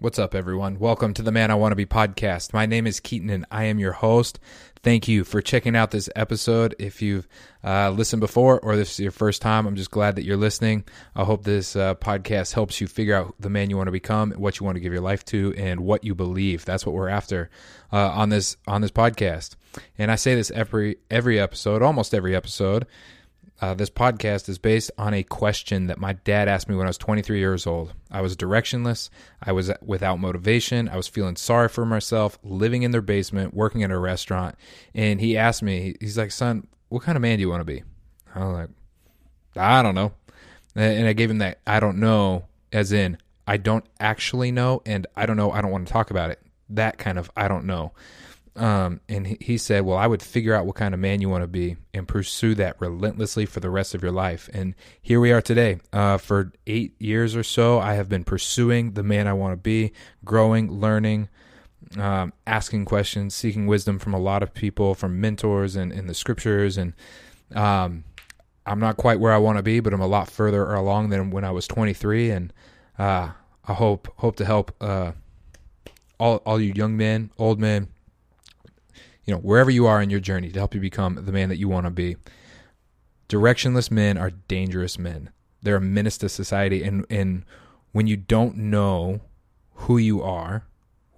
What's up, everyone? Welcome to the Man I Want to Be podcast. My name is Keaton and I am your host. Thank you for checking out this episode. If you've uh, listened before or this is your first time, I'm just glad that you're listening. I hope this uh, podcast helps you figure out the man you want to become, what you want to give your life to, and what you believe. That's what we're after uh, on this on this podcast. And I say this every every episode, almost every episode. Uh, this podcast is based on a question that my dad asked me when I was 23 years old. I was directionless. I was without motivation. I was feeling sorry for myself, living in their basement, working at a restaurant. And he asked me, he's like, son, what kind of man do you want to be? I was like, I don't know. And I gave him that I don't know, as in, I don't actually know, and I don't know, I don't want to talk about it. That kind of I don't know. Um, and he said, Well, I would figure out what kind of man you want to be and pursue that relentlessly for the rest of your life. And here we are today. Uh, for eight years or so, I have been pursuing the man I want to be, growing, learning, um, asking questions, seeking wisdom from a lot of people, from mentors and in the scriptures. And um, I'm not quite where I want to be, but I'm a lot further along than when I was 23. And uh, I hope hope to help uh, all all you young men, old men you know, wherever you are in your journey to help you become the man that you want to be. Directionless men are dangerous men. They're a menace to society. And, and when you don't know who you are,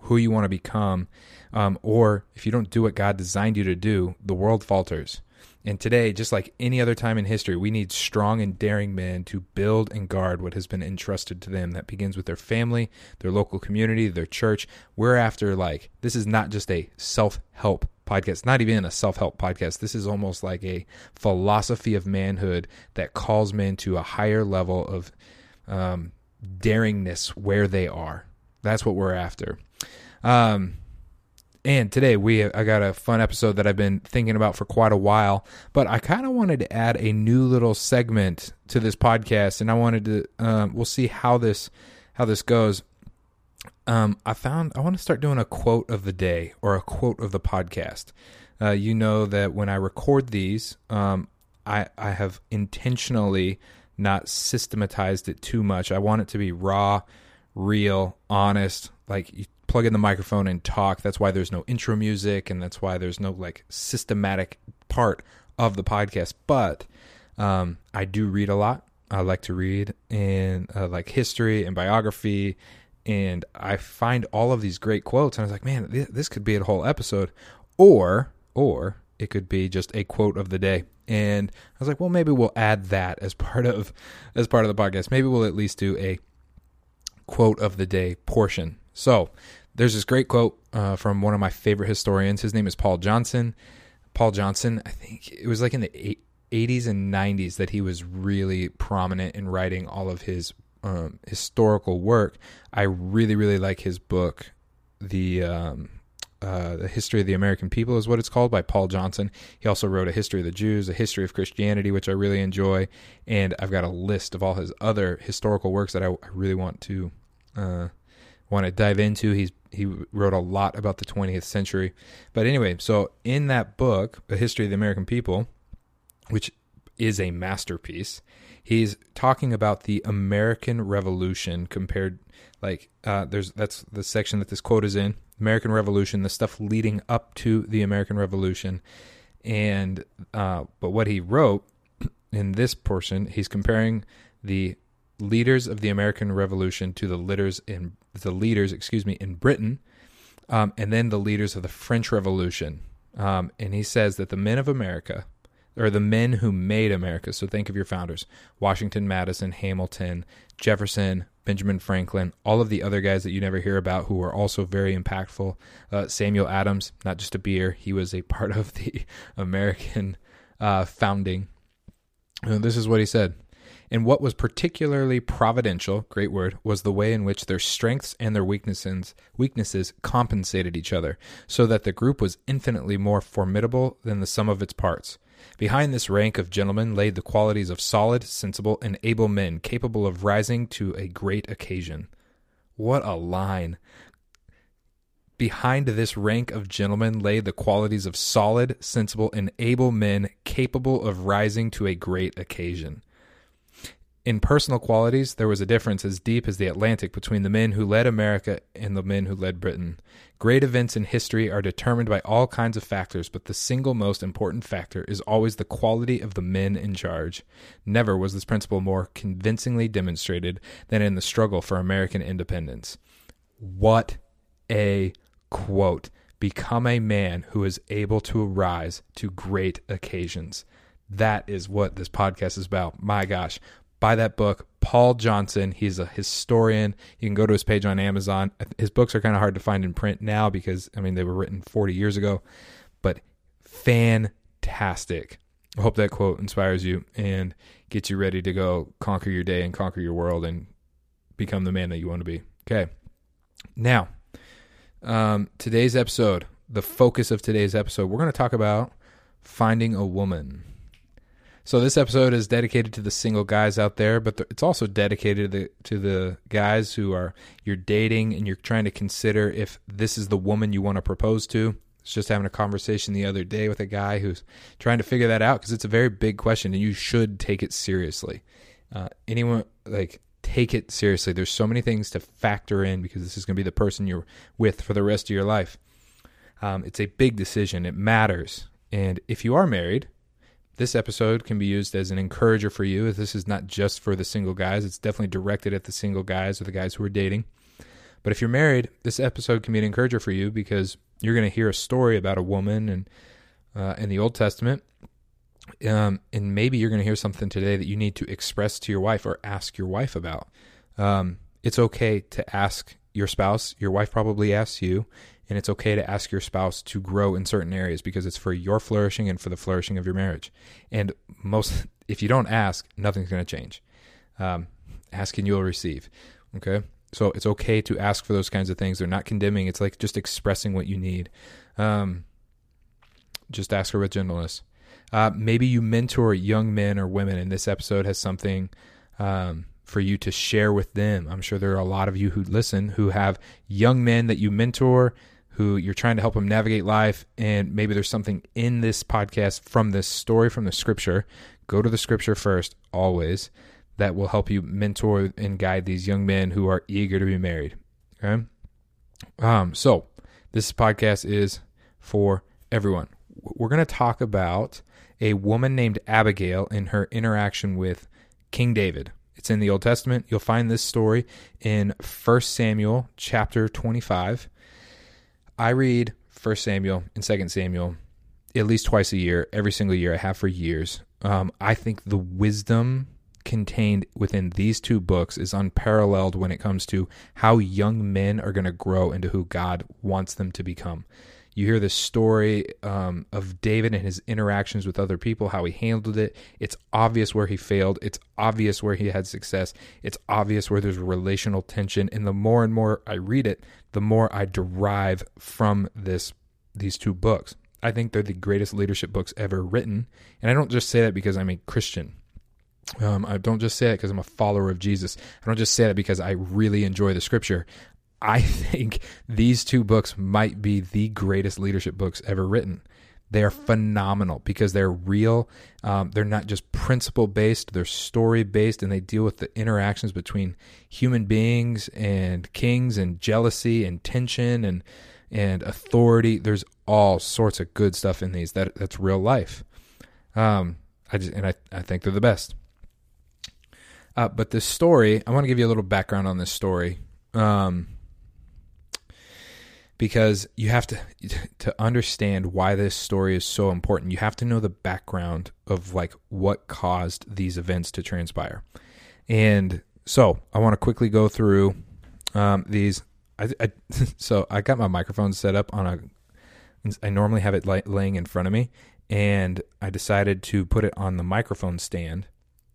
who you want to become, um, or if you don't do what God designed you to do, the world falters. And today, just like any other time in history, we need strong and daring men to build and guard what has been entrusted to them. That begins with their family, their local community, their church. We're after, like, this is not just a self help podcast, not even a self help podcast. This is almost like a philosophy of manhood that calls men to a higher level of um, daringness where they are. That's what we're after. Um, and today we I got a fun episode that I've been thinking about for quite a while, but I kind of wanted to add a new little segment to this podcast, and I wanted to um, we'll see how this how this goes. Um, I found I want to start doing a quote of the day or a quote of the podcast. Uh, you know that when I record these, um, I I have intentionally not systematized it too much. I want it to be raw, real, honest. Like you plug in the microphone and talk. That's why there's no intro music and that's why there's no like systematic part of the podcast. But um, I do read a lot. I like to read in uh, like history and biography. And I find all of these great quotes, and I was like, man, this could be a whole episode, or or it could be just a quote of the day. And I was like, well, maybe we'll add that as part of as part of the podcast. Maybe we'll at least do a quote of the day portion. So there's this great quote uh, from one of my favorite historians. His name is Paul Johnson. Paul Johnson, I think it was like in the 80s and 90s that he was really prominent in writing all of his um, historical work. I really, really like his book, the um, uh, the history of the American people is what it's called by Paul Johnson. He also wrote a history of the Jews, a history of Christianity, which I really enjoy, and I've got a list of all his other historical works that I, I really want to uh, want to dive into. He's he wrote a lot about the 20th century. But anyway, so in that book, A History of the American People, which is a masterpiece, he's talking about the American Revolution compared like uh, there's that's the section that this quote is in American Revolution, the stuff leading up to the American Revolution, and uh, but what he wrote in this portion, he's comparing the leaders of the American Revolution to the leaders in the leaders, excuse me, in Britain, um, and then the leaders of the French Revolution. Um, and he says that the men of America, or the men who made America, so think of your founders Washington, Madison, Hamilton, Jefferson, Benjamin Franklin, all of the other guys that you never hear about who were also very impactful. Uh, Samuel Adams, not just a beer, he was a part of the American uh, founding. And this is what he said and what was particularly providential, great word, was the way in which their strengths and their weaknesses, weaknesses compensated each other, so that the group was infinitely more formidable than the sum of its parts. Behind this rank of gentlemen lay the qualities of solid, sensible, and able men capable of rising to a great occasion. What a line! Behind this rank of gentlemen lay the qualities of solid, sensible, and able men capable of rising to a great occasion In personal qualities, there was a difference as deep as the Atlantic between the men who led America and the men who led Britain. Great events in history are determined by all kinds of factors, but the single most important factor is always the quality of the men in charge. Never was this principle more convincingly demonstrated than in the struggle for American independence. What a quote. Become a man who is able to arise to great occasions. That is what this podcast is about. My gosh, buy that book. Paul Johnson, he's a historian. You can go to his page on Amazon. His books are kind of hard to find in print now because, I mean, they were written 40 years ago, but fantastic. I hope that quote inspires you and gets you ready to go conquer your day and conquer your world and become the man that you want to be. Okay. Now, um, today's episode, the focus of today's episode, we're going to talk about finding a woman. So this episode is dedicated to the single guys out there, but it's also dedicated to the, to the guys who are you're dating and you're trying to consider if this is the woman you want to propose to. I was just having a conversation the other day with a guy who's trying to figure that out because it's a very big question and you should take it seriously. Uh, anyone like take it seriously. There's so many things to factor in because this is going to be the person you're with for the rest of your life. Um, it's a big decision. It matters. And if you are married, this episode can be used as an encourager for you. This is not just for the single guys, it's definitely directed at the single guys or the guys who are dating. But if you're married, this episode can be an encourager for you because you're going to hear a story about a woman and uh, in the Old Testament, um, and maybe you're going to hear something today that you need to express to your wife or ask your wife about. Um, it's okay to ask your spouse. Your wife probably asks you, and it's okay to ask your spouse to grow in certain areas because it's for your flourishing and for the flourishing of your marriage. And most, if you don't ask, nothing's going to change. Um, ask and you'll receive. Okay. So it's okay to ask for those kinds of things. They're not condemning. It's like just expressing what you need. Um, just ask her with gentleness. Uh, maybe you mentor young men or women, and this episode has something um, for you to share with them. I'm sure there are a lot of you who listen who have young men that you mentor, who you're trying to help them navigate life, and maybe there's something in this podcast from this story from the scripture. Go to the scripture first, always. That will help you mentor and guide these young men who are eager to be married. Okay. Um, so this podcast is for everyone. We're going to talk about a woman named Abigail and her interaction with King David. It's in the Old Testament. You'll find this story in 1 Samuel chapter 25. I read 1 Samuel and 2 Samuel at least twice a year, every single year. I have for years. Um, I think the wisdom contained within these two books is unparalleled when it comes to how young men are going to grow into who God wants them to become. You hear the story um, of David and his interactions with other people, how he handled it. It's obvious where he failed. It's obvious where he had success. It's obvious where there's relational tension. And the more and more I read it, the more I derive from this these two books. I think they're the greatest leadership books ever written. And I don't just say that because I'm a Christian. Um, I don't just say that because I'm a follower of Jesus. I don't just say that because I really enjoy the scripture. I think these two books might be the greatest leadership books ever written. They're phenomenal because they're real. Um, they're not just principle based, they're story based, and they deal with the interactions between human beings and kings and jealousy and tension and and authority. There's all sorts of good stuff in these. That that's real life. Um, I just and I, I think they're the best. Uh, but this story, I want to give you a little background on this story. Um, because you have to to understand why this story is so important you have to know the background of like what caused these events to transpire. And so i want to quickly go through um, these. I, I, so i got my microphone set up on a i normally have it laying in front of me and i decided to put it on the microphone stand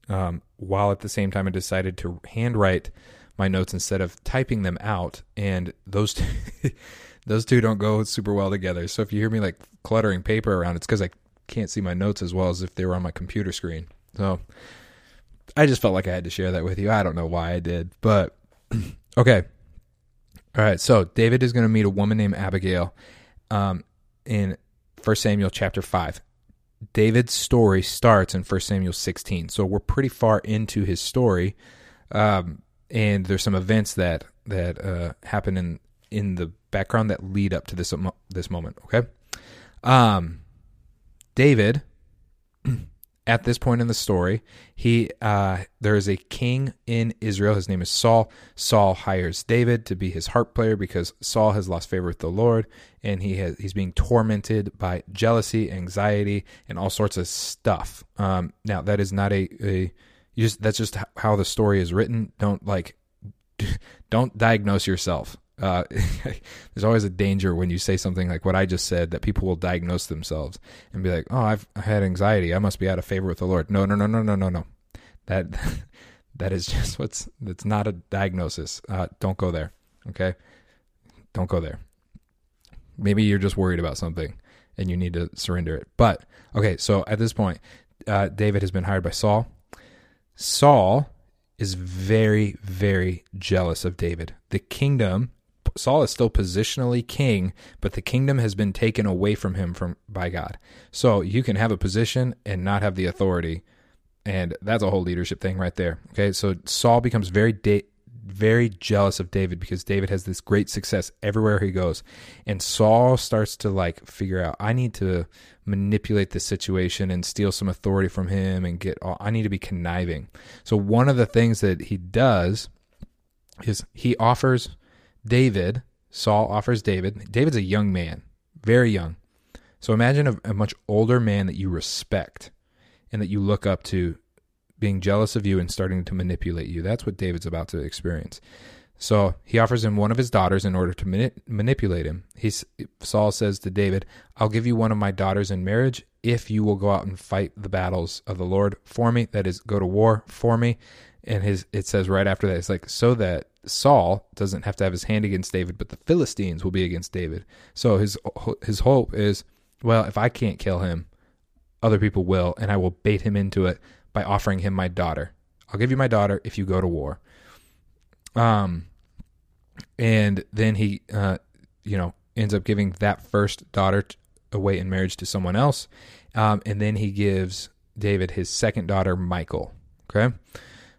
um, while at the same time i decided to handwrite my notes instead of typing them out. And those those two don't go super well together. So if you hear me like cluttering paper around, it's because I can't see my notes as well as if they were on my computer screen. So I just felt like I had to share that with you. I don't know why I did, but okay. All right. So David is going to meet a woman named Abigail um, in First Samuel chapter 5. David's story starts in 1 Samuel 16. So we're pretty far into his story. Um, and there's some events that that uh, happen in in the background that lead up to this this moment. Okay, um, David. At this point in the story, he uh, there is a king in Israel. His name is Saul. Saul hires David to be his harp player because Saul has lost favor with the Lord, and he has he's being tormented by jealousy, anxiety, and all sorts of stuff. Um, now that is not a, a just that's just how the story is written. Don't like don't diagnose yourself. Uh, there's always a danger when you say something like what I just said that people will diagnose themselves and be like, "Oh, I've had anxiety. I must be out of favor with the Lord." No, no, no, no, no, no, no. That that is just what's that's not a diagnosis. Uh, don't go there. Okay, don't go there. Maybe you're just worried about something and you need to surrender it. But okay, so at this point, uh, David has been hired by Saul. Saul is very, very jealous of David. The kingdom Saul is still positionally king, but the kingdom has been taken away from him from by God. So you can have a position and not have the authority, and that's a whole leadership thing right there. Okay, so Saul becomes very da- very jealous of David because David has this great success everywhere he goes, and Saul starts to like figure out I need to manipulate the situation and steal some authority from him and get all, I need to be conniving. So one of the things that he does is he offers David, Saul offers David, David's a young man, very young. So imagine a, a much older man that you respect and that you look up to being jealous of you and starting to manipulate you. That's what David's about to experience. So he offers him one of his daughters in order to mani- manipulate him. He's, Saul says to David, I'll give you one of my daughters in marriage if you will go out and fight the battles of the Lord for me. That is, go to war for me. And his it says right after that, it's like, so that Saul doesn't have to have his hand against David, but the Philistines will be against David. So his his hope is, well, if I can't kill him, other people will, and I will bait him into it by offering him my daughter. I'll give you my daughter if you go to war. Um, and then he, uh, you know, ends up giving that first daughter away in marriage to someone else, um, and then he gives David his second daughter, Michael. Okay,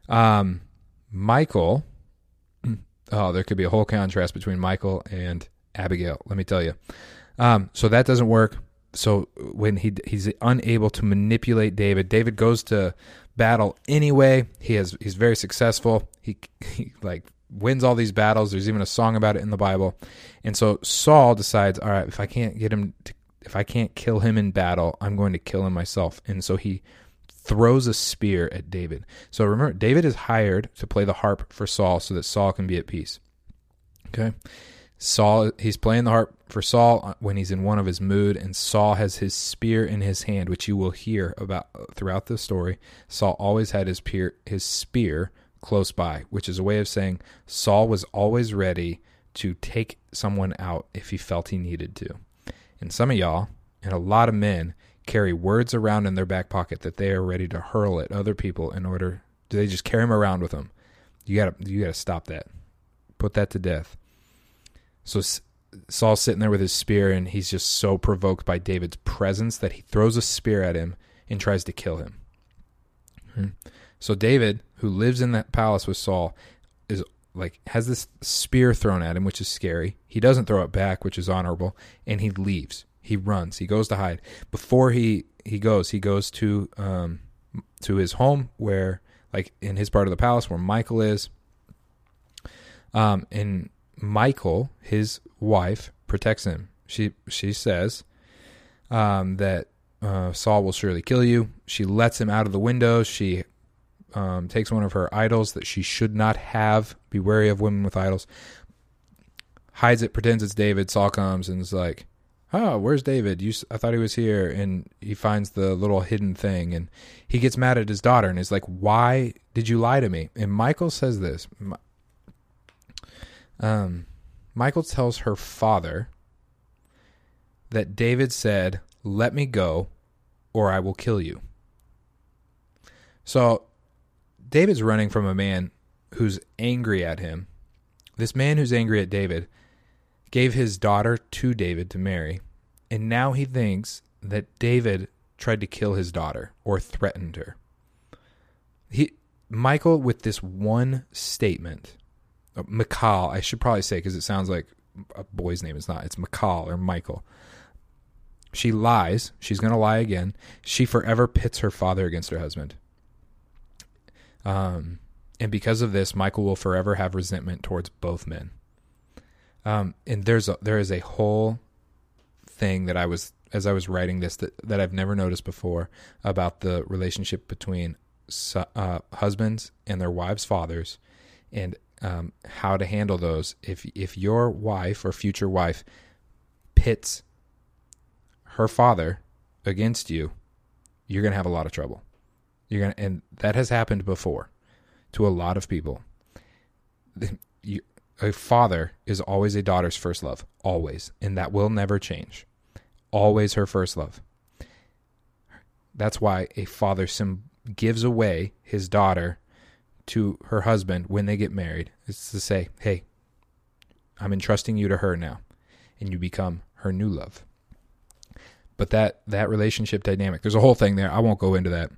um, Michal oh, there could be a whole contrast between Michael and Abigail. Let me tell you. Um, so that doesn't work. So when he he's unable to manipulate David, David goes to battle anyway. He has he's very successful. He he like wins all these battles. There's even a song about it in the Bible. And so Saul decides, all right, if I can't get him to, if I can't kill him in battle, I'm going to kill him myself. And so he throws a spear at David. So remember, David is hired to play the harp for Saul so that Saul can be at peace. Okay. Saul, he's playing the harp for Saul when he's in one of his mood, and Saul has his spear in his hand, which you will hear about throughout the story. Saul always had his, peer, his spear close by, which is a way of saying Saul was always ready to take someone out if he felt he needed to. And some of y'all, and a lot of men, carry words around in their back pocket that they are ready to hurl at other people in order do they just carry them around with them you got to you got to stop that. Put that to death. So Saul's sitting there with his spear and he's just so provoked by David's presence that he throws a spear at him and tries to kill him. Hmm. so David who lives in that palace with Saul is like has this spear thrown at him which is scary. He doesn't throw it back which is honorable and he leaves he runs. He goes to hide. Before he he goes, he goes to um to his home where like in his part of the palace where Michael is. Um and Michael, his wife, protects him. She she says um that uh, Saul will surely kill you. She lets him out of the window. She um, takes one of her idols that she should not have. Be wary of women with idols. Hides it, pretends it's David. Saul comes and is like, oh, where's David? You, I thought he was here. And he finds the little hidden thing and he gets mad at his daughter and is like, why did you lie to me? And Michael says this. Um, Michal tells her father that David said, let me go or I will kill you. So David's running from a man who's angry at him. This man who's angry at David gave his daughter to David to marry, and now he thinks that David tried to kill his daughter or threatened her. He Michal with this one statement, uh, Michal, I should probably say because it sounds like a boy's name. It's not. It's Michal or Michael. She lies. She's going to lie again. She forever pits her father against her husband. Um, and because of this, Michael will forever have resentment towards both men. Um, and there's a, there is a whole thing that I was as I was writing this that, that I've never noticed before about the relationship between uh, husbands and their wives' fathers, and um, how to handle those. If if your wife or future wife pits her father against you, you're gonna have a lot of trouble. You're gonna, and that has happened before to a lot of people. A father is always a daughter's first love, always, and that will never change. Always her first love. That's why a father sim- gives away his daughter to her husband when they get married. It's to say, hey, I'm entrusting you to her now, and you become her new love. But that that relationship dynamic, there's a whole thing there. I won't go into that.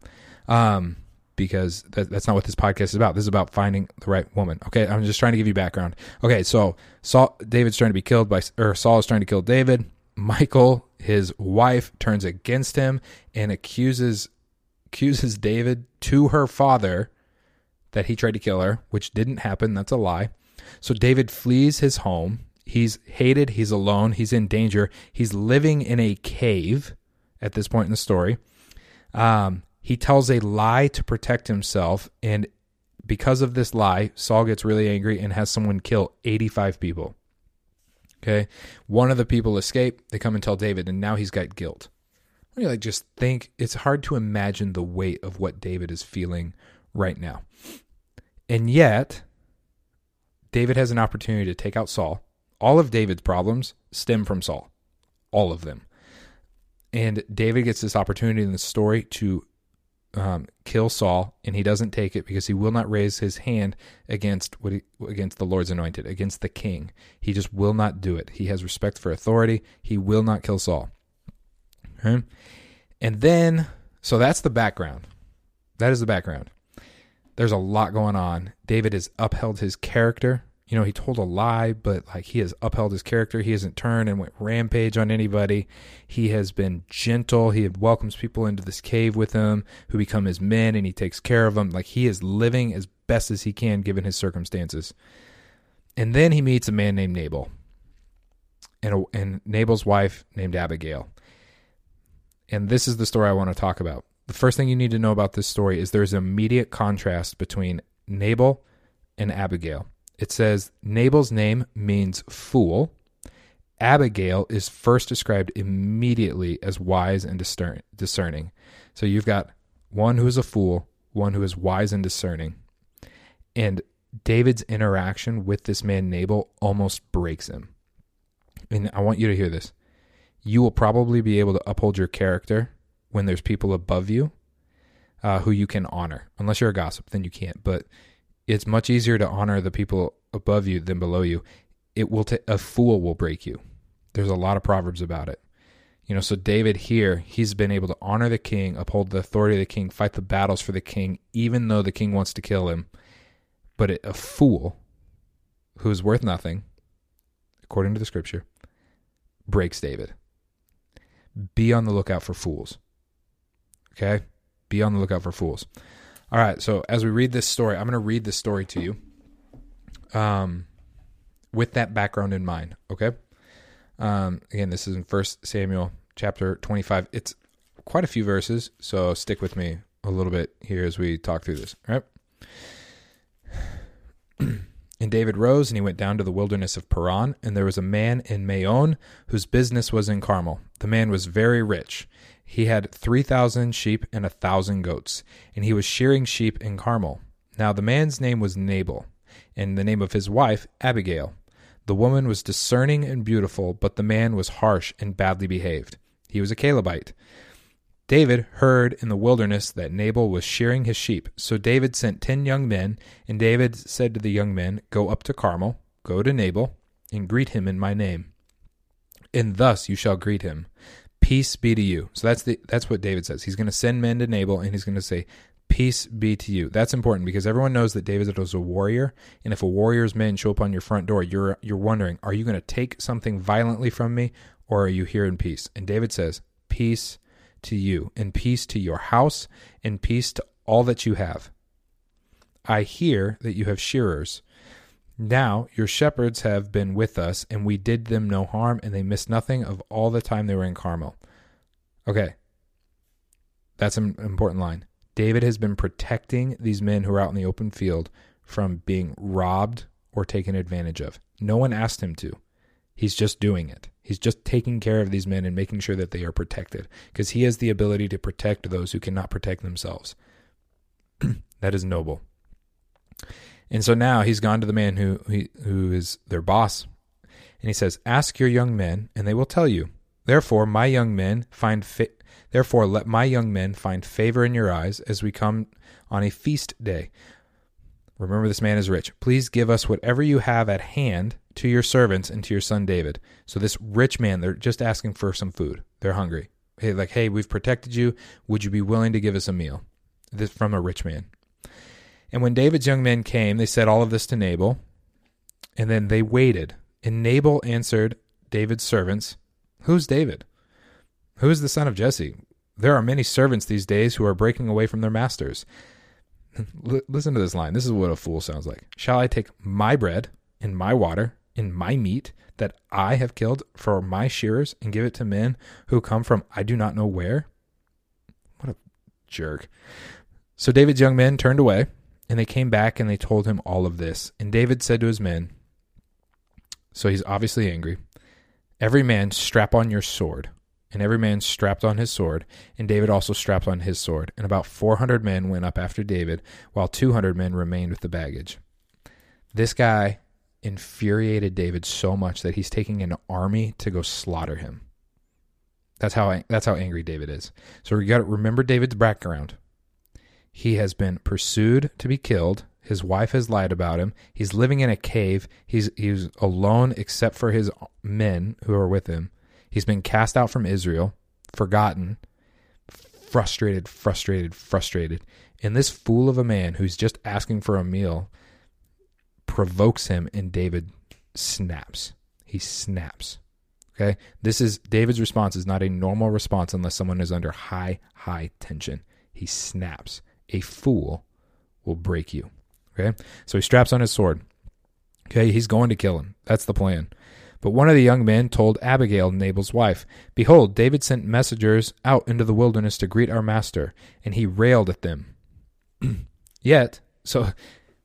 Um, because that, that's not what this podcast is about. This is about finding the right woman. Okay, I'm just trying to give you background. Okay, so Saul, David's trying to be killed by, or Saul is trying to kill David. Michael, his wife, turns against him and accuses accuses David to her father that he tried to kill her, which didn't happen. That's a lie. So David flees his home. He's hated. He's alone. He's in danger. He's living in a cave at this point in the story. Um, he tells a lie to protect himself, and because of this lie, Saul gets really angry and has someone kill 85 people. Okay. One of the people escape. They come and tell David, and now he's got guilt. I mean, like just think it's hard to imagine the weight of what David is feeling right now. And yet, David has an opportunity to take out Saul. All of David's problems stem from Saul. All of them. And David gets this opportunity in the story to um, kill Saul, and he doesn't take it because he will not raise his hand against what he, against the Lord's anointed, against the king. He just will not do it. He has respect for authority. He will not kill Saul. Okay? And then, so that's the background. That is the background. There's a lot going on. David has upheld his character you know, he told a lie, but like he has upheld his character. He hasn't turned and went rampage on anybody. He has been gentle. He welcomes people into this cave with him who become his men and he takes care of them. Like he is living as best as he can given his circumstances. And then he meets a man named Nabal and, a, and Nabal's wife named Abigail. And this is the story I want to talk about. The first thing you need to know about this story is there's an immediate contrast between Nabal and Abigail it says Nabal's name means fool. Abigail is first described immediately as wise and discerning. So you've got one who is a fool, one who is wise and discerning. And David's interaction with this man Nabal almost breaks him. And I want you to hear this. You will probably be able to uphold your character when there's people above you uh, who you can honor. Unless you're a gossip, then you can't. But it's much easier to honor the people above you than below you. It will t- a fool will break you. There's a lot of proverbs about it. You know, so David here, he's been able to honor the king, uphold the authority of the king, fight the battles for the king, even though the king wants to kill him. But it, a fool who's worth nothing, according to the scripture, breaks David. Be on the lookout for fools. Okay? Be on the lookout for fools. All right, so as we read this story, I'm going to read this story to you um, with that background in mind, okay? Um, again, this is in First Samuel chapter 25. It's quite a few verses, so stick with me a little bit here as we talk through this, all right? And David rose and he went down to the wilderness of Paran, and there was a man in Maon whose business was in Carmel. The man was very rich. He had 3,000 sheep and a 1,000 goats, and he was shearing sheep in Carmel. Now the man's name was Nabal, and the name of his wife Abigail. The woman was discerning and beautiful, but the man was harsh and badly behaved. He was a Calebite. David heard in the wilderness that Nabal was shearing his sheep. So David sent ten young men, and David said to the young men, Go up to Carmel, go to Nabal, and greet him in my name. And thus you shall greet him Peace be to you. So that's the that's what David says. He's going to send men to Nabal and he's going to say, Peace be to you. That's important because everyone knows that David was a warrior, and if a warrior's men show up on your front door, you're you're wondering, are you going to take something violently from me, or are you here in peace? And David says, Peace to you, and peace to your house, and peace to all that you have. I hear that you have shearers. Now your shepherds have been with us, and we did them no harm, and they missed nothing of all the time they were in Carmel. Okay. That's an important line. David has been protecting these men who are out in the open field from being robbed or taken advantage of. No one asked him to. He's just doing it. He's just taking care of these men and making sure that they are protected because he has the ability to protect those who cannot protect themselves. that is noble. And so now he's gone to the man who who is their boss and he says, "Ask your young men and they will tell you. Therefore my young men find fit Therefore, let my young men find favor in your eyes as we come on a feast day. Remember, this man is rich. Please give us whatever you have at hand to your servants and to your son David. So, this rich man, they're just asking for some food. They're hungry. Hey, like, hey, we've protected you. Would you be willing to give us a meal? This from a rich man. And when David's young men came, they said all of this to Nabal. And then they waited. And Nabal answered David's servants, Who's David? Who is the son of Jesse? There are many servants these days who are breaking away from their masters. Listen to this line. This is what a fool sounds like. Shall I take my bread and my water and my meat that I have killed for my shearers and give it to men who come from I do not know where? What a jerk. So David's young men turned away, and they came back and they told him all of this. And David said to his men, So he's obviously angry, Every man strap on your sword and every man strapped on his sword, and David also strapped on his sword. And about 400 men went up after David, while 200 men remained with the baggage. This guy infuriated David so much that he's taking an army to go slaughter him. That's how that's how angry David is. So we got to remember David's background. He has been pursued to be killed. His wife has lied about him. He's living in a cave. He's he's alone except for his men who are with him. He's been cast out from Israel, forgotten, frustrated, frustrated, frustrated. And this fool of a man who's just asking for a meal provokes him, and David snaps. He snaps. Okay? This is David's response is not a normal response unless someone is under high, high tension. He snaps. A fool will break you. Okay? So he straps on his sword. Okay, he's going to kill him. That's the plan. But one of the young men told Abigail, Nabal's wife, Behold, David sent messengers out into the wilderness to greet our master, and he railed at them. Yet, so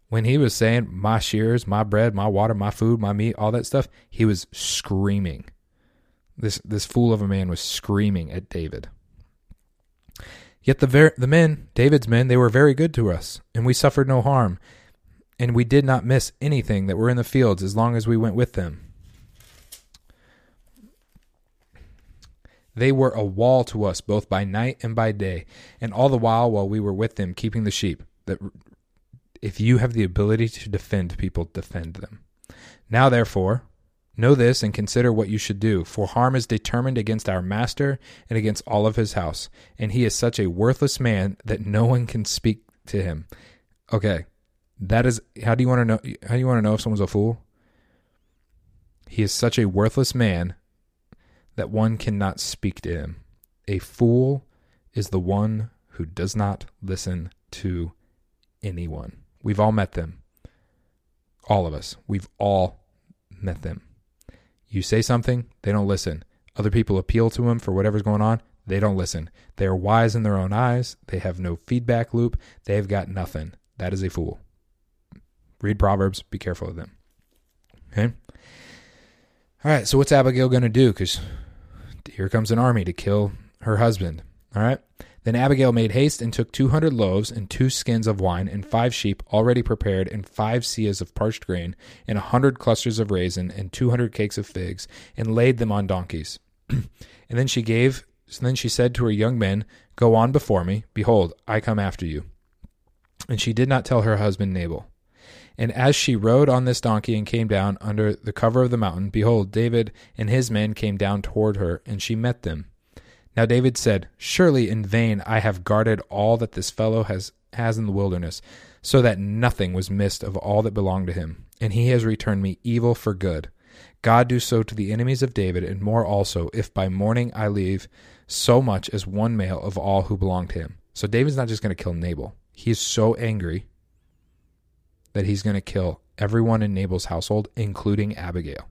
when he was saying, My shears, my bread, my water, my food, my meat, all that stuff, he was screaming. This, this fool of a man was screaming at David. Yet the, ver- the men, David's men, they were very good to us, and we suffered no harm, and we did not miss anything that were in the fields as long as we went with them. They were a wall to us both by night and by day, and all the while while we were with them keeping the sheep. That if you have the ability to defend people, defend them. Now therefore, know this and consider what you should do, for harm is determined against our master and against all of his house, and he is such a worthless man that no one can speak to him. Okay. That is how do you want to know how do you want to know if someone's a fool? He is such a worthless man that one cannot speak to him. A fool is the one who does not listen to anyone. We've all met them. All of us. We've all met them. You say something, they don't listen. Other people appeal to them for whatever's going on, they don't listen. They are wise in their own eyes. They have no feedback loop. They've got nothing. That is a fool. Read Proverbs. Be careful of them. Okay? All right, so what's Abigail going to do? Because here comes an army to kill her husband. All right. Then Abigail made haste and took two hundred loaves and two skins of wine and five sheep already prepared and five seahs of parched grain and a hundred clusters of raisin and two hundred cakes of figs and laid them on donkeys. and then she gave. So then she said to her young men, "Go on before me. Behold, I come after you." And she did not tell her husband Nabal. And as she rode on this donkey and came down under the cover of the mountain, behold, David and his men came down toward her, and she met them. Now David said, Surely in vain I have guarded all that this fellow has, has in the wilderness, so that nothing was missed of all that belonged to him. And he has returned me evil for good. God do so to the enemies of David, and more also, if by morning I leave so much as one male of all who belong to him. So David's not just going to kill Nabal. He is so angry that he's going to kill everyone in Nabal's household, including Abigail.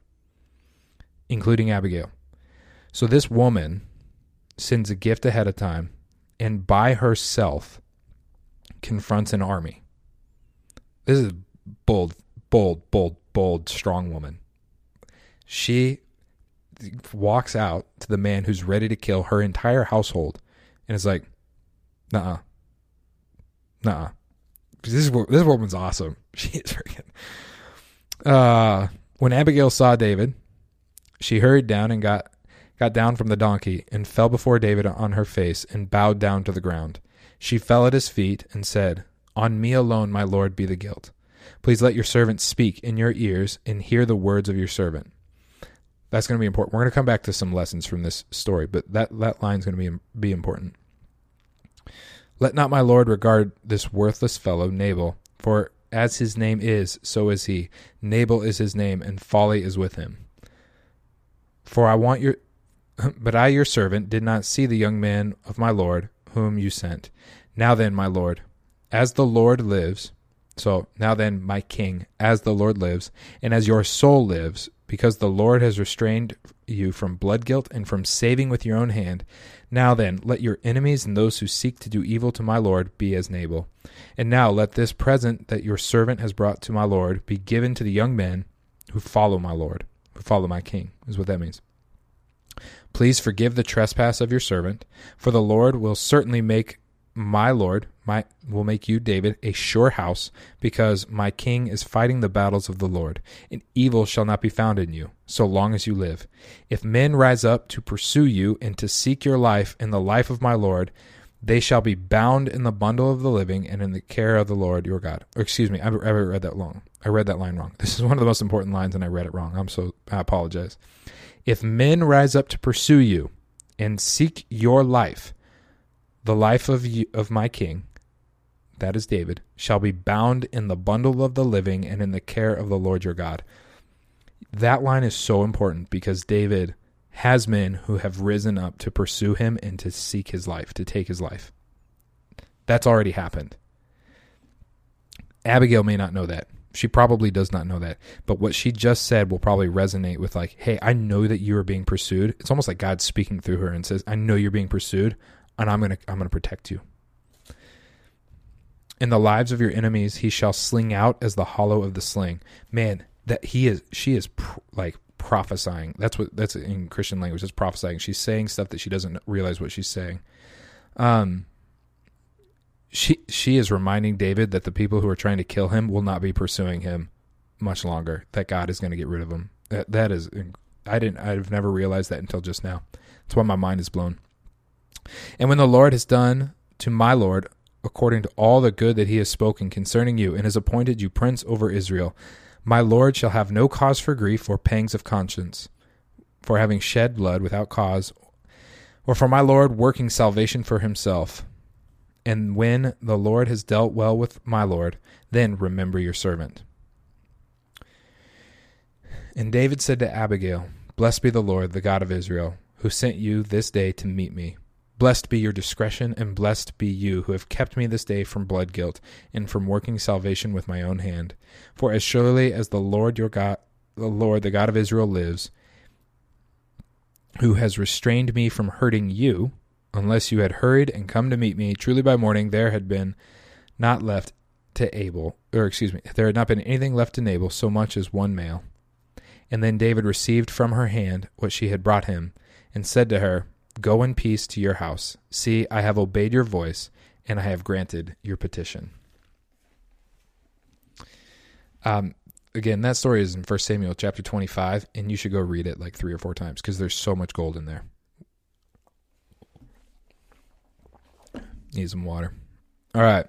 Including Abigail. So this woman sends a gift ahead of time and by herself confronts an army. This is bold, bold, bold, bold, strong woman. She walks out to the man who's ready to kill her entire household and is like, nah, nah. This is this woman's awesome. She is freaking. Uh, when Abigail saw David, she hurried down and got got down from the donkey, and fell before David on her face, and bowed down to the ground. She fell at his feet, and said, On me alone, my lord, be the guilt. Please let your servant speak in your ears, and hear the words of your servant. That's going to be important. We're going to come back to some lessons from this story, but that, that line is going to be, be important. Let not my lord regard this worthless fellow, Nabal, for as his name is, so is he. Nabal is his name, and folly is with him. For I want your But I, your servant, did not see the young man of my Lord, whom you sent. Now then, my Lord, as the Lord lives, so now then, my King, as the Lord lives, and as your soul lives, because the Lord has restrained you from blood guilt and from saving with your own hand. Now then, let your enemies and those who seek to do evil to my Lord be as Nabal. And now let this present that your servant has brought to my Lord be given to the young men who follow my Lord, who follow my King, is what that means. Please forgive the trespass of your servant, for the Lord will certainly make my Lord, my will make you, David, a sure house, because my king is fighting the battles of the Lord, and evil shall not be found in you, so long as you live. If men rise up to pursue you and to seek your life and the life of my Lord, they shall be bound in the bundle of the living and in the care of the Lord your God. Or excuse me, I, I read that long. I read that line wrong. This is one of the most important lines, and I read it wrong. I'm so I apologize. If men rise up to pursue you and seek your life, the life of you, of my king, that is David, shall be bound in the bundle of the living and in the care of the Lord your God. That line is so important because David has men who have risen up to pursue him and to seek his life, to take his life. That's already happened. Abigail may not know that. She probably does not know that. But what she just said will probably resonate with like, "Hey, I know that you are being pursued." It's almost like God's speaking through her and says, "I know you're being pursued, and I'm going to I'm going to protect you." In the lives of your enemies he shall sling out as the hollow of the sling. Man, that he is she is pr- like prophesying. That's what that's in Christian language. That's prophesying. She's saying stuff that she doesn't realize what she's saying. Um she she is reminding David that the people who are trying to kill him will not be pursuing him much longer. That God is going to get rid of him. That that is I didn't I've never realized that until just now. That's why my mind is blown. And when the Lord has done to my Lord according to all the good that he has spoken concerning you and has appointed you prince over Israel, my Lord shall have no cause for grief or pangs of conscience for having shed blood without cause or for my Lord working salvation for himself and when the Lord has dealt well with my Lord, then remember your servant. And David said to Abigail, Blessed be the Lord, the God of Israel, who sent you this day to meet me. Blessed be your discretion, and blessed be you who have kept me this day from blood guilt, and from working salvation with my own hand. For as surely as the Lord your God, the Lord, the God of Israel, lives, who has restrained me from hurting you, unless you had hurried and come to meet me. Truly by morning there had been not left to Abel, or excuse me, there had not been anything left to Nabal so much as one male. And then David received from her hand what she had brought him, and said to her, Go in peace to your house. See, I have obeyed your voice, and I have granted your petition. Um, again, that story is in First Samuel chapter 25, and you should go read it like three or four times because there's so much gold in there. Need some water. All right.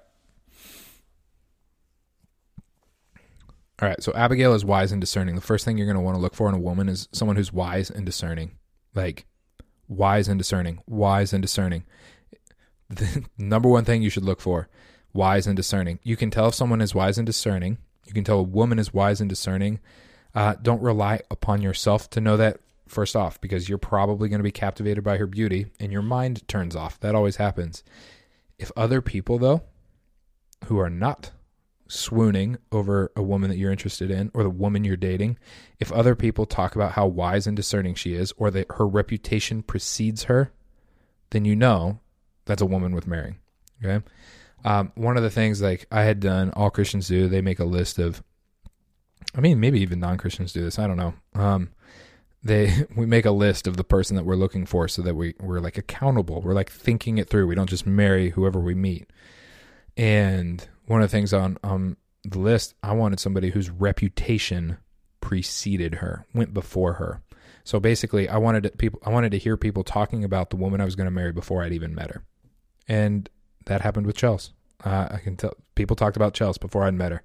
All right. So Abigail is wise and discerning. The first thing you're going to want to look for in a woman is someone who's wise and discerning. Like, wise and discerning, wise and discerning. The number one thing you should look for, wise and discerning. You can tell if someone is wise and discerning. You can tell a woman is wise and discerning. Uh, don't rely upon yourself to know that first off, because you're probably going to be captivated by her beauty and your mind turns off. That always happens. If other people, though, who are not swooning over a woman that you're interested in or the woman you're dating, if other people talk about how wise and discerning she is or that her reputation precedes her, then you know that's a woman with marrying. Okay. Um, one of the things like I had done, all Christians do, they make a list of, I mean, maybe even non Christians do this. I don't know. Um, they we make a list of the person that we're looking for so that we we're like accountable. We're like thinking it through. We don't just marry whoever we meet. And one of the things on on the list, I wanted somebody whose reputation preceded her, went before her. So basically, I wanted to, people I wanted to hear people talking about the woman I was going to marry before I'd even met her, and that happened with Chelsea. Uh, I can tell people talked about Chelsea before I'd met her,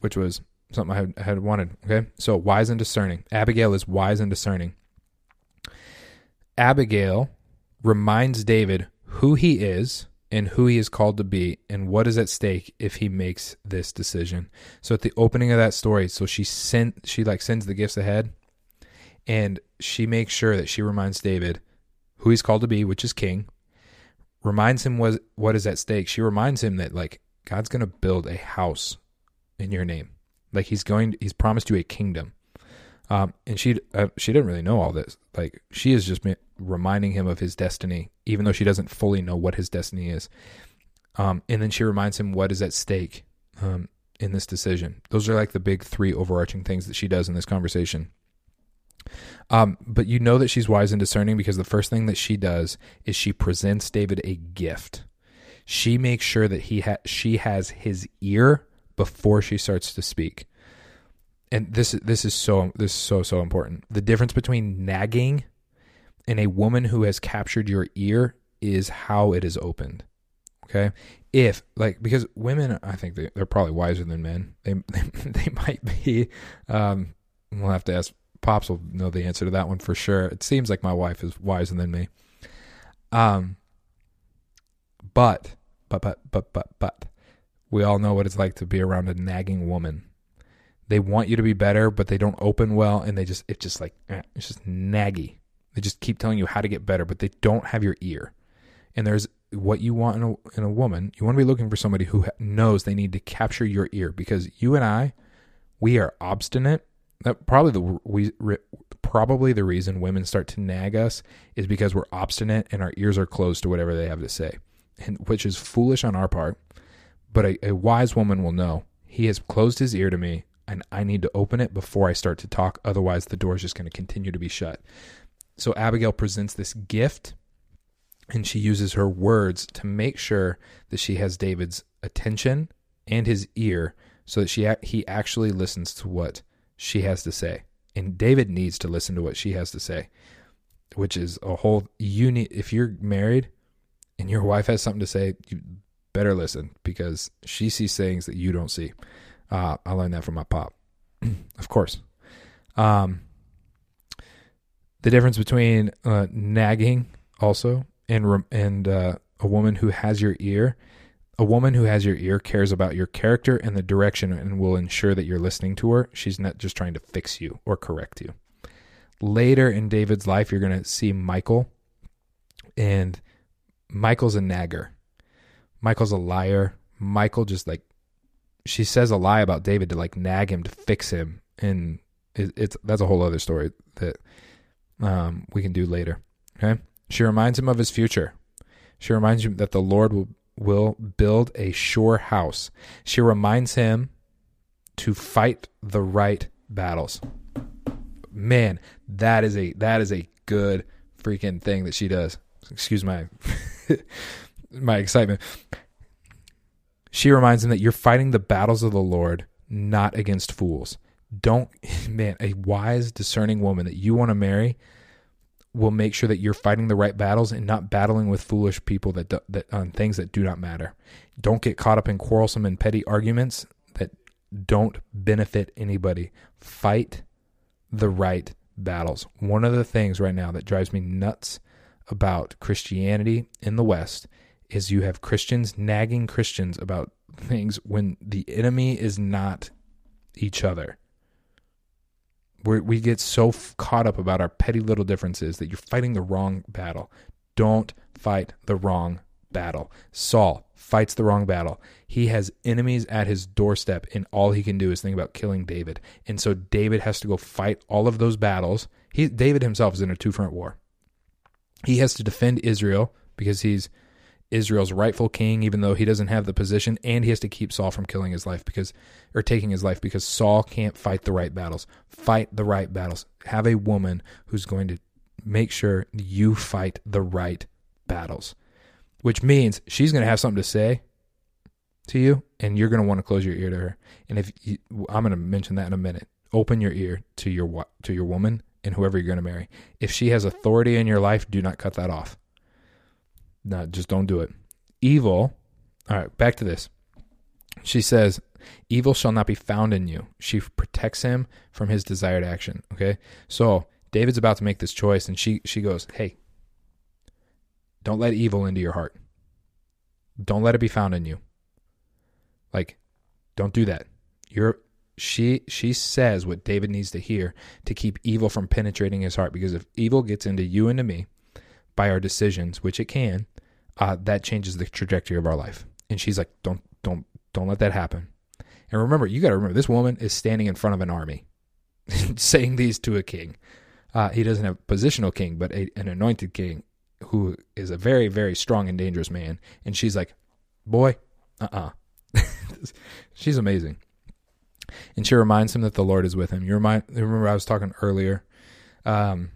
which was something I had, had wanted. Okay, so wise and discerning. Abigail is wise and discerning. Abigail reminds David who he is and who he is called to be and what is at stake if he makes this decision. So at the opening of that story, so she sent she like sends the gifts ahead and she makes sure that she reminds David who he's called to be, which is king. Reminds him what what is at stake. She reminds him that like God's going to build a house in your name. Like he's going he's promised you a kingdom. Um, and she uh, she didn't really know all this. Like she is just reminding him of his destiny, even though she doesn't fully know what his destiny is. Um, and then she reminds him what is at stake um, in this decision. Those are like the big three overarching things that she does in this conversation. Um, but you know that she's wise and discerning because the first thing that she does is she presents David a gift. She makes sure that he ha- she has his ear before she starts to speak and this this is so this is so so important. The difference between nagging and a woman who has captured your ear is how it is opened. Okay, if like because women, I think they, they're probably wiser than men. They they, they might be. Um, we'll have to ask. Pops will know the answer to that one for sure. It seems like my wife is wiser than me. Um, but but but but but but we all know what it's like to be around a nagging woman they want you to be better, but they don't open well, and they just it's just like eh, it's just naggy. They just keep telling you how to get better, but they don't have your ear. And there's what you want in a, in a woman. You want to be looking for somebody who knows they need to capture your ear because you and I, we are obstinate. That probably the we probably the reason women start to nag us is because we're obstinate and our ears are closed to whatever they have to say, and which is foolish on our part. But a, a wise woman will know he has closed his ear to me and I need to open it before I start to talk. Otherwise, the door is just going to continue to be shut. So Abigail presents this gift and she uses her words to make sure that she has David's attention and his ear so that she he actually listens to what she has to say. And David needs to listen to what she has to say, which is a whole you need if you're married and your wife has something to say, you better listen because she sees things that you don't see. Uh, I learned that from my pop, of course. Um, the difference between uh, nagging also and and uh, a woman who has your ear. A woman who has your ear cares about your character and the direction and will ensure that you're listening to her. She's not just trying to fix you or correct you. Later in David's life, you're going to see Michal, and Michal's a nagger. Michal's a liar. Michal just like she says a lie about David to like nag him to fix him, and it, it's that's a whole other story that um, we can do later. Okay, she reminds him of his future. She reminds him that the Lord will will build a sure house. She reminds him to fight the right battles. Man, that is a that is a good freaking thing that she does. Excuse my my excitement. She reminds him that you're fighting the battles of the Lord, not against fools. Don't, man, a wise, discerning woman that you want to marry will make sure that you're fighting the right battles and not battling with foolish people that do, that on things that do not matter. Don't get caught up in quarrelsome and petty arguments that don't benefit anybody. Fight the right battles. One of the things right now that drives me nuts about Christianity in the West is you have Christians nagging Christians about things when the enemy is not each other. we we get so f- caught up about our petty little differences that you're fighting the wrong battle. Don't fight the wrong battle. Saul fights the wrong battle. He has enemies at his doorstep, and all he can do is think about killing David. And so David has to go fight all of those battles. He, David himself is in a two front war. He has to defend Israel because he's Israel's rightful king, even though he doesn't have the position, and he has to keep Saul from killing his life because, or taking his life because Saul can't fight the right battles. Fight the right battles. Have a woman who's going to make sure you fight the right battles, which means she's going to have something to say to you, and you're going to want to close your ear to her. And if you, I'm going to mention that in a minute, open your ear to your to your woman and whoever you're going to marry. If she has authority in your life, do not cut that off. No, just don't do it. Evil. All right, back to this. She says, "Evil shall not be found in you." She protects him from his desired action. Okay, so David's about to make this choice, and she she goes, "Hey, don't let evil into your heart. Don't let it be found in you. Like, don't do that. You're she she says what David needs to hear to keep evil from penetrating his heart. Because if evil gets into you and to me by our decisions, which it can, uh, that changes the trajectory of our life. And she's like, don't don't don't let that happen. And remember, you got to remember, this woman is standing in front of an army, saying these to a king. Uh, he doesn't have a positional king, but a, an anointed king who is a very very strong and dangerous man. And she's like, boy, uh uh-uh. uh she's amazing and she reminds him that the Lord is with him. You remind remember I was talking earlier um,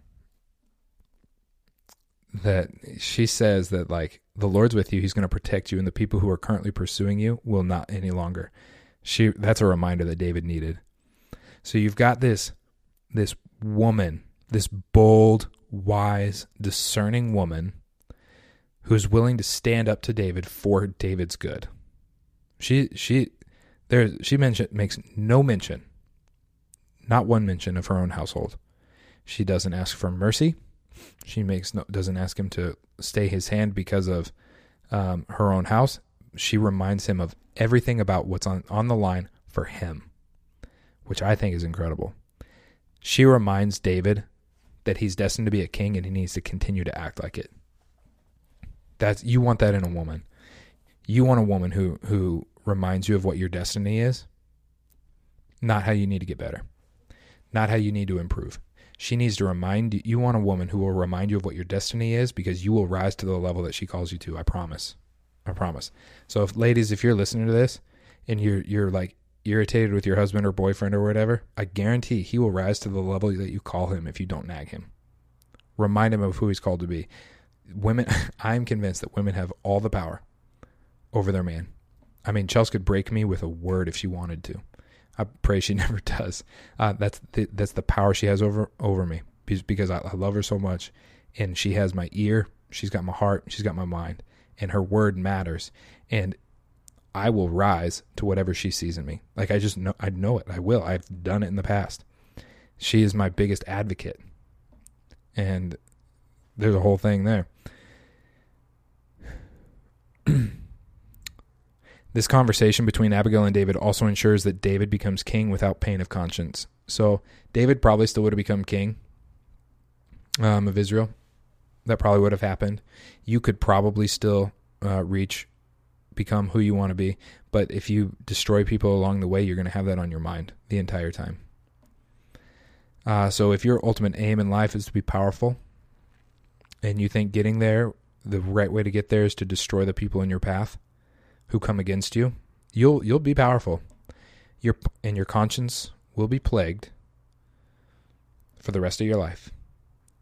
that she says that like the Lord's with you, he's going to protect you and the people who are currently pursuing you will not any longer. She that's a reminder that David needed. So you've got this this woman, this bold, wise, discerning woman who's willing to stand up to David for David's good. She she there, she mention, makes no mention, not one mention of her own household. She doesn't ask for mercy. She makes no, doesn't ask him to stay his hand because of um, her own house. She reminds him of everything about what's on, on the line for him, which I think is incredible. She reminds David that he's destined to be a king and he needs to continue to act like it. That's you want that in a woman. You want a woman who who reminds you of what your destiny is, not how you need to get better, not how you need to improve. She needs to remind you, you want a woman who will remind you of what your destiny is because you will rise to the level that she calls you to. I promise. I promise. So if ladies, if you're listening to this and you're you're like irritated with your husband or boyfriend or whatever, I guarantee he will rise to the level that you call him if you don't nag him. Remind him of who he's called to be. Women I'm convinced that women have all the power over their man. I mean, Chelsea could break me with a word if she wanted to. I pray she never does. Uh, that's the, that's the power she has over over me because I, I love her so much, and she has my ear, she's got my heart, she's got my mind, and her word matters. And I will rise to whatever she sees in me. Like I just know, I know it. I will. I've done it in the past. She is my biggest advocate, and there's a whole thing there. This conversation between Abigail and David also ensures that David becomes king without pain of conscience. So David probably still would have become king um, of Israel. That probably would have happened. You could probably still uh, reach, become who you want to be. But if you destroy people along the way, you're going to have that on your mind the entire time. Uh, so if your ultimate aim in life is to be powerful, and you think getting there, the right way to get there is to destroy the people in your path, who come against you, you'll you'll be powerful. Your and your conscience will be plagued for the rest of your life.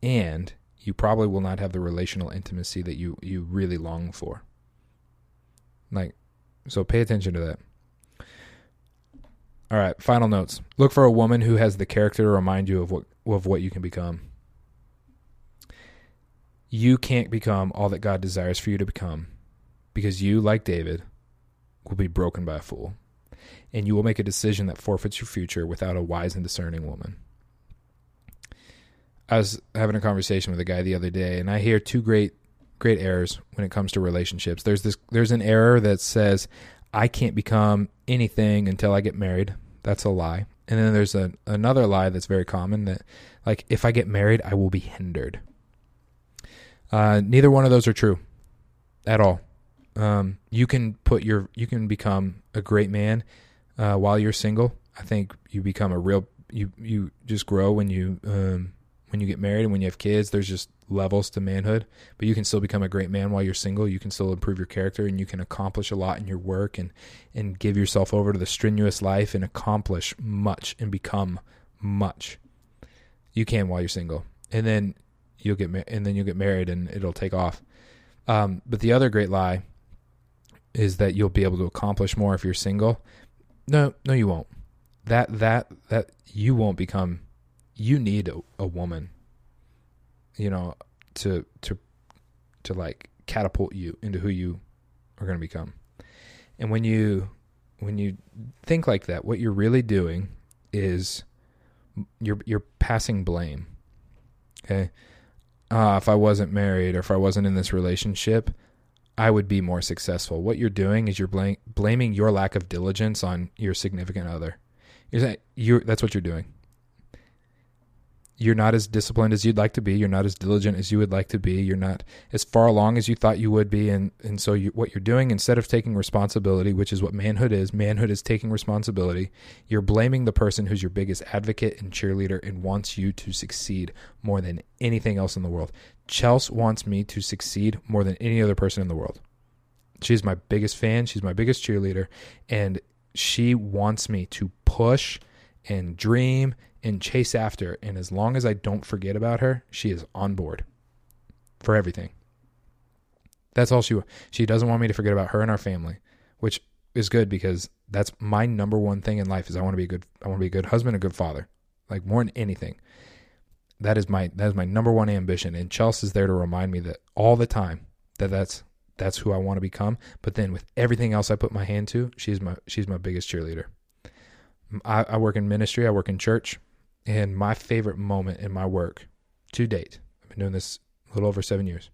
And you probably will not have the relational intimacy that you you really long for. Like so pay attention to that. All right, final notes. Look for a woman who has the character to remind you of what of what you can become. You can't become all that God desires for you to become because you, like David, will be broken by a fool, and you will make a decision that forfeits your future without a wise and discerning woman. I was having a conversation with a guy the other day, and I hear two great great errors when it comes to relationships. There's this there's an error that says I can't become anything until I get married. That's a lie. And then there's a, another lie that's very common that like if I get married, I will be hindered. Uh, neither one of those are true at all. Um, you can put your you can become a great man uh, while you're single. I think you become a real you you just grow when you um, when you get married and when you have kids. There's just levels to manhood, but you can still become a great man while you're single. You can still improve your character and you can accomplish a lot in your work and and give yourself over to the strenuous life and accomplish much and become much. You can while you're single, and then you'll get and then you'll get married and it'll take off. Um, but the other great lie is that you'll be able to accomplish more if you're single. No, no, you won't. That that that you won't become. You need a, a woman you know, to to to like catapult you into who you are going to become. And when you when you think like that, what you're really doing is you're you're passing blame. Okay? Uh, if I wasn't married or if I wasn't in this relationship, I would be more successful. What you're doing is you're blam- blaming your lack of diligence on your significant other. You're saying you that's what you're doing you're not as disciplined as you'd like to be. You're not as diligent as you would like to be. You're not as far along as you thought you would be. And, and so you, what you're doing, instead of taking responsibility, which is what manhood is, manhood is taking responsibility, you're blaming the person who's your biggest advocate and cheerleader and wants you to succeed more than anything else in the world. Chelsea wants me to succeed more than any other person in the world. She's my biggest fan. She's my biggest cheerleader. And she wants me to push and dream and chase after. And as long as I don't forget about her, she is on board for everything. That's all she wants. she doesn't want me to forget about her and our family, which is good because that's my number one thing in life is I want to be a good I want to be a good husband, a good father. Like more than anything. That is my that is my number one ambition and Chelsea's there to remind me that all the time that that's that's who I want to become, but then with everything else I put my hand to, she's my she's my biggest cheerleader. I, I work in ministry, I work in church. And my favorite moment in my work to date, I've been doing this a little over seven years,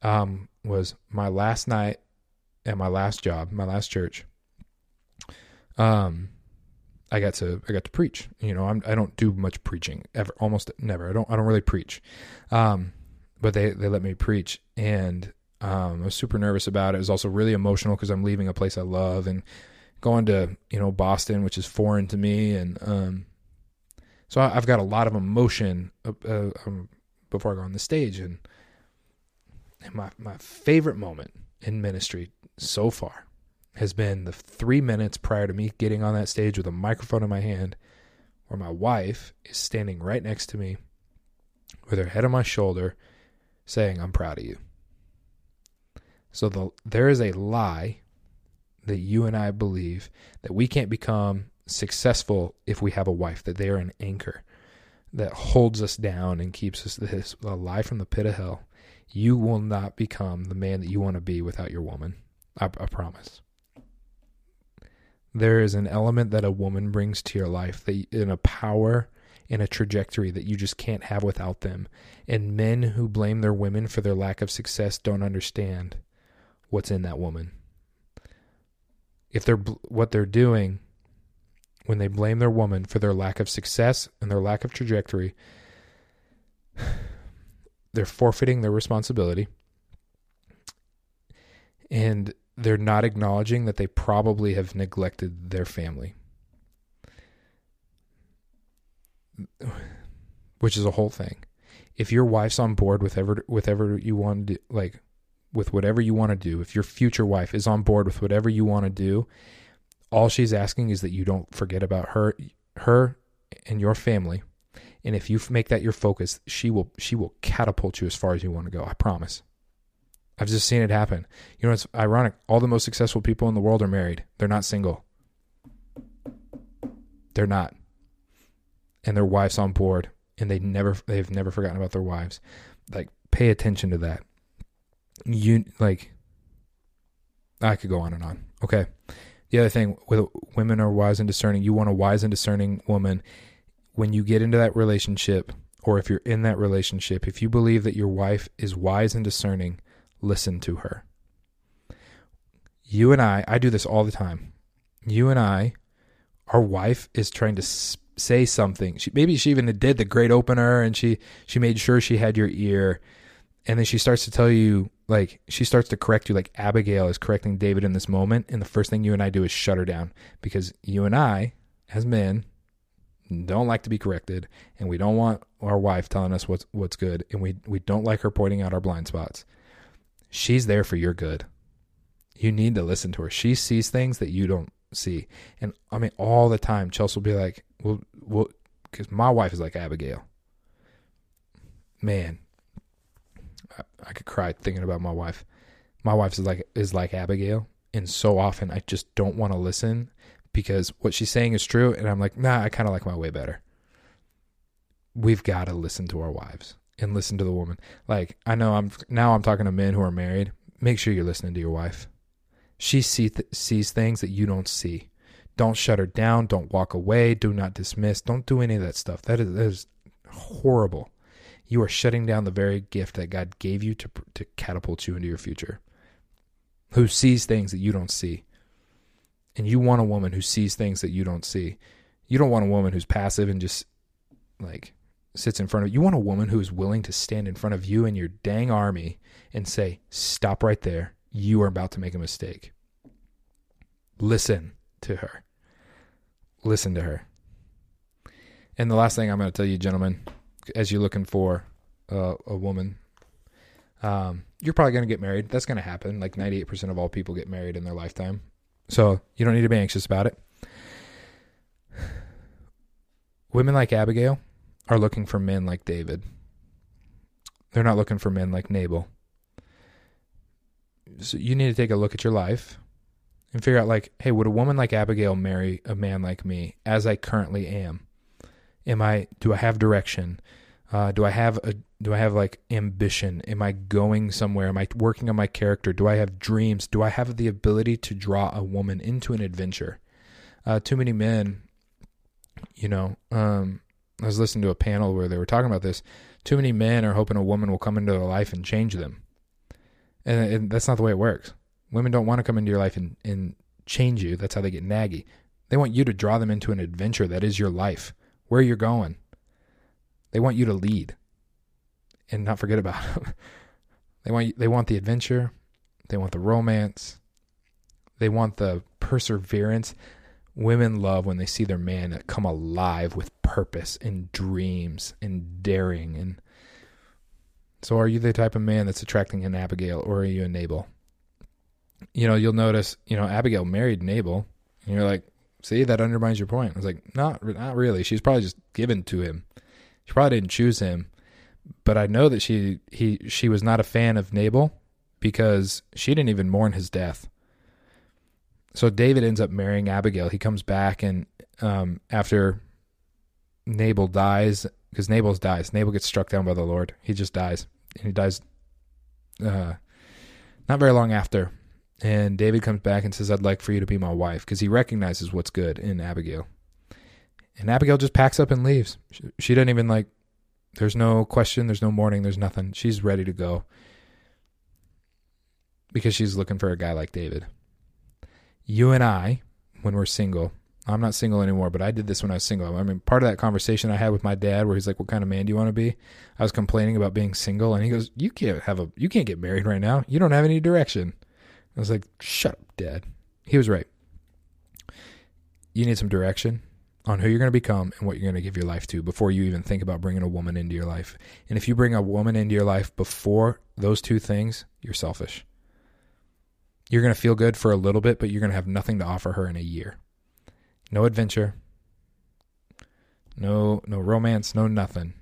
um, was my last night at my last job, my last church. Um, I got to I got to preach. You know, I'm, I do not do much preaching ever, almost never. I don't I don't really preach, um, but they they let me preach, and um, I was super nervous about it. It was also really emotional because I'm leaving a place I love and going to you know Boston, which is foreign to me, and um, so I've got a lot of emotion uh, uh, before I go on the stage, and, and my my favorite moment in ministry so far has been the three minutes prior to me getting on that stage with a microphone in my hand, where my wife is standing right next to me with her head on my shoulder, saying, "I'm proud of you." So the there is a lie that you and I believe that we can't become successful if we have a wife, that they are an anchor that holds us down and keeps us this alive from the pit of hell. You will not become the man that you want to be without your woman. I, I promise. There is an element that a woman brings to your life, that in a power and a trajectory that you just can't have without them. And men who blame their women for their lack of success don't understand what's in that woman. If they're what they're doing when they blame their woman for their lack of success and their lack of trajectory, they're forfeiting their responsibility. And they're not acknowledging that they probably have neglected their family. Which is a whole thing. If your wife's on board with ever with ever you want to do, like with whatever you want to do, if your future wife is on board with whatever you want to do, all she's asking is that you don't forget about her her and your family and if you make that your focus she will she will catapult you as far as you want to go i promise i've just seen it happen. You know it's ironic. All the most successful people in the world are married. They're not single. They're not. And their wives on board and they never they've never forgotten about their wives. Like pay attention to that. You like i could go on and on. Okay. The other thing with women are wise and discerning. You want a wise and discerning woman. When you get into that relationship, or if you're in that relationship, if you believe that your wife is wise and discerning, listen to her. You and I, I do this all the time. You and I, our wife is trying to say something. She, maybe she even did the great opener and she she made sure she had your ear and then she starts to tell you like she starts to correct you like Abigail is correcting David in this moment and the first thing you and I do is shut her down because you and I as men don't like to be corrected and we don't want our wife telling us what's what's good and we we don't like her pointing out our blind spots. She's there for your good. You need to listen to her. She sees things that you don't see. And I mean all the time Chelsea will be like, "Well, well cuz my wife is like Abigail." Man, I, I could cry thinking about my wife. My wife is like is like Abigail, and so often I just don't want to listen because what she's saying is true, and I'm like, nah, I kind of like my way better. We've got to listen to our wives and listen to the woman. Like I know I'm now I'm talking to men who are married. Make sure you're listening to your wife. She see th- sees things that you don't see. Don't shut her down. Don't walk away. Do not dismiss. Don't do any of that stuff. That is, that is horrible you are shutting down the very gift that God gave you to, to catapult you into your future, who sees things that you don't see. And you want a woman who sees things that you don't see. You don't want a woman who's passive and just like sits in front of you. You want a woman who is willing to stand in front of you and your dang army and say, Stop right there. You are about to make a mistake. Listen to her. Listen to her. And the last thing I'm going to tell you, gentlemen, as you're looking for uh, a woman, um, you're probably going to get married. That's going to happen. Like 98% of all people get married in their lifetime. So you don't need to be anxious about it. Women like Abigail are looking for men like David. They're not looking for men like Nabal. So you need to take a look at your life and figure out like, hey, would a woman like Abigail marry a man like me as I currently am? Am I do I have direction? Uh, do I have a do I have like ambition? Am I going somewhere? Am I working on my character? Do I have dreams? Do I have the ability to draw a woman into an adventure? Uh, too many men, you know. Um, I was listening to a panel where they were talking about this. Too many men are hoping a woman will come into their life and change them, and, and that's not the way it works. Women don't want to come into your life and, and change you. That's how they get naggy. They want you to draw them into an adventure that is your life where you're going. They want you to lead and not forget about them. they want they want the adventure, they want the romance, they want the perseverance. Women love when they see their man come alive with purpose and dreams and daring and so are you the type of man that's attracting an Abigail or are you a Nabal? You know, you'll notice, you know, Abigail married Nabal and you're like, See, that undermines your point. I was like, not, not really. She's probably just given to him. She probably didn't choose him, but I know that she he she was not a fan of Nabal because she didn't even mourn his death. So David ends up marrying Abigail. He comes back and um, after Nabal dies, because Nabal dies. Nabal gets struck down by the Lord. He just dies, and he dies uh, not very long after. And David comes back and says, I'd like for you to be my wife because he recognizes what's good in Abigail. And Abigail just packs up and leaves. She, she doesn't even like, there's no question, there's no mourning, there's nothing. She's ready to go because she's looking for a guy like David. You and I, when we're single, I'm not single anymore, but I did this when I was single. I mean, part of that conversation I had with my dad, where he's like, "What kind of man do you want to be?" I was complaining about being single, and he goes, "You can't have a, you can't get married right now. You don't have any direction." I was like, shut up, Dad. He was right. You need some direction on who you're going to become and what you're going to give your life to before you even think about bringing a woman into your life. And if you bring a woman into your life before those two things, you're selfish. You're going to feel good for a little bit, but you're going to have nothing to offer her in a year. No adventure. No no romance, no nothing.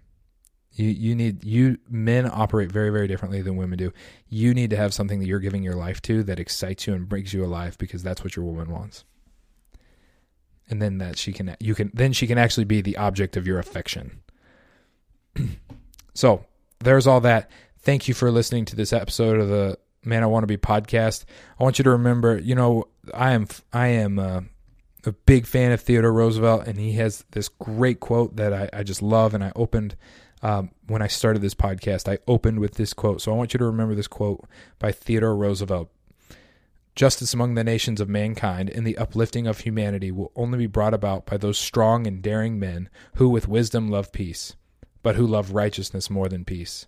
You you need you men operate very very differently than women do. You need to have something that you're giving your life to that excites you and brings you alive because that's what your woman wants. And then that she can you can then she can actually be the object of your affection. so, there's all that. Thank you for listening to this episode of the Man I Want to Be podcast. I want you to remember, you know, I am I am uh, a big fan of Theodore Roosevelt, and he has this great quote that I, I just love. And I opened Um, when I started this podcast, I opened with this quote. So I want you to remember this quote by Theodore Roosevelt. Justice among the nations of mankind and the uplifting of humanity will only be brought about by those strong and daring men who, with wisdom, love peace, but who love righteousness more than peace.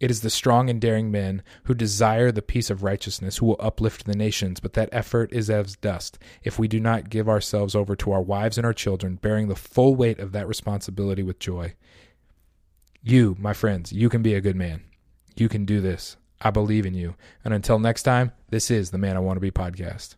It is the strong and daring men who desire the peace of righteousness who will uplift the nations, but that effort is as dust if we do not give ourselves over to our wives and our children, bearing the full weight of that responsibility with joy. You, my friends, you can be a good man. You can do this. I believe in you. And until next time, this is the Man I Want to Be podcast.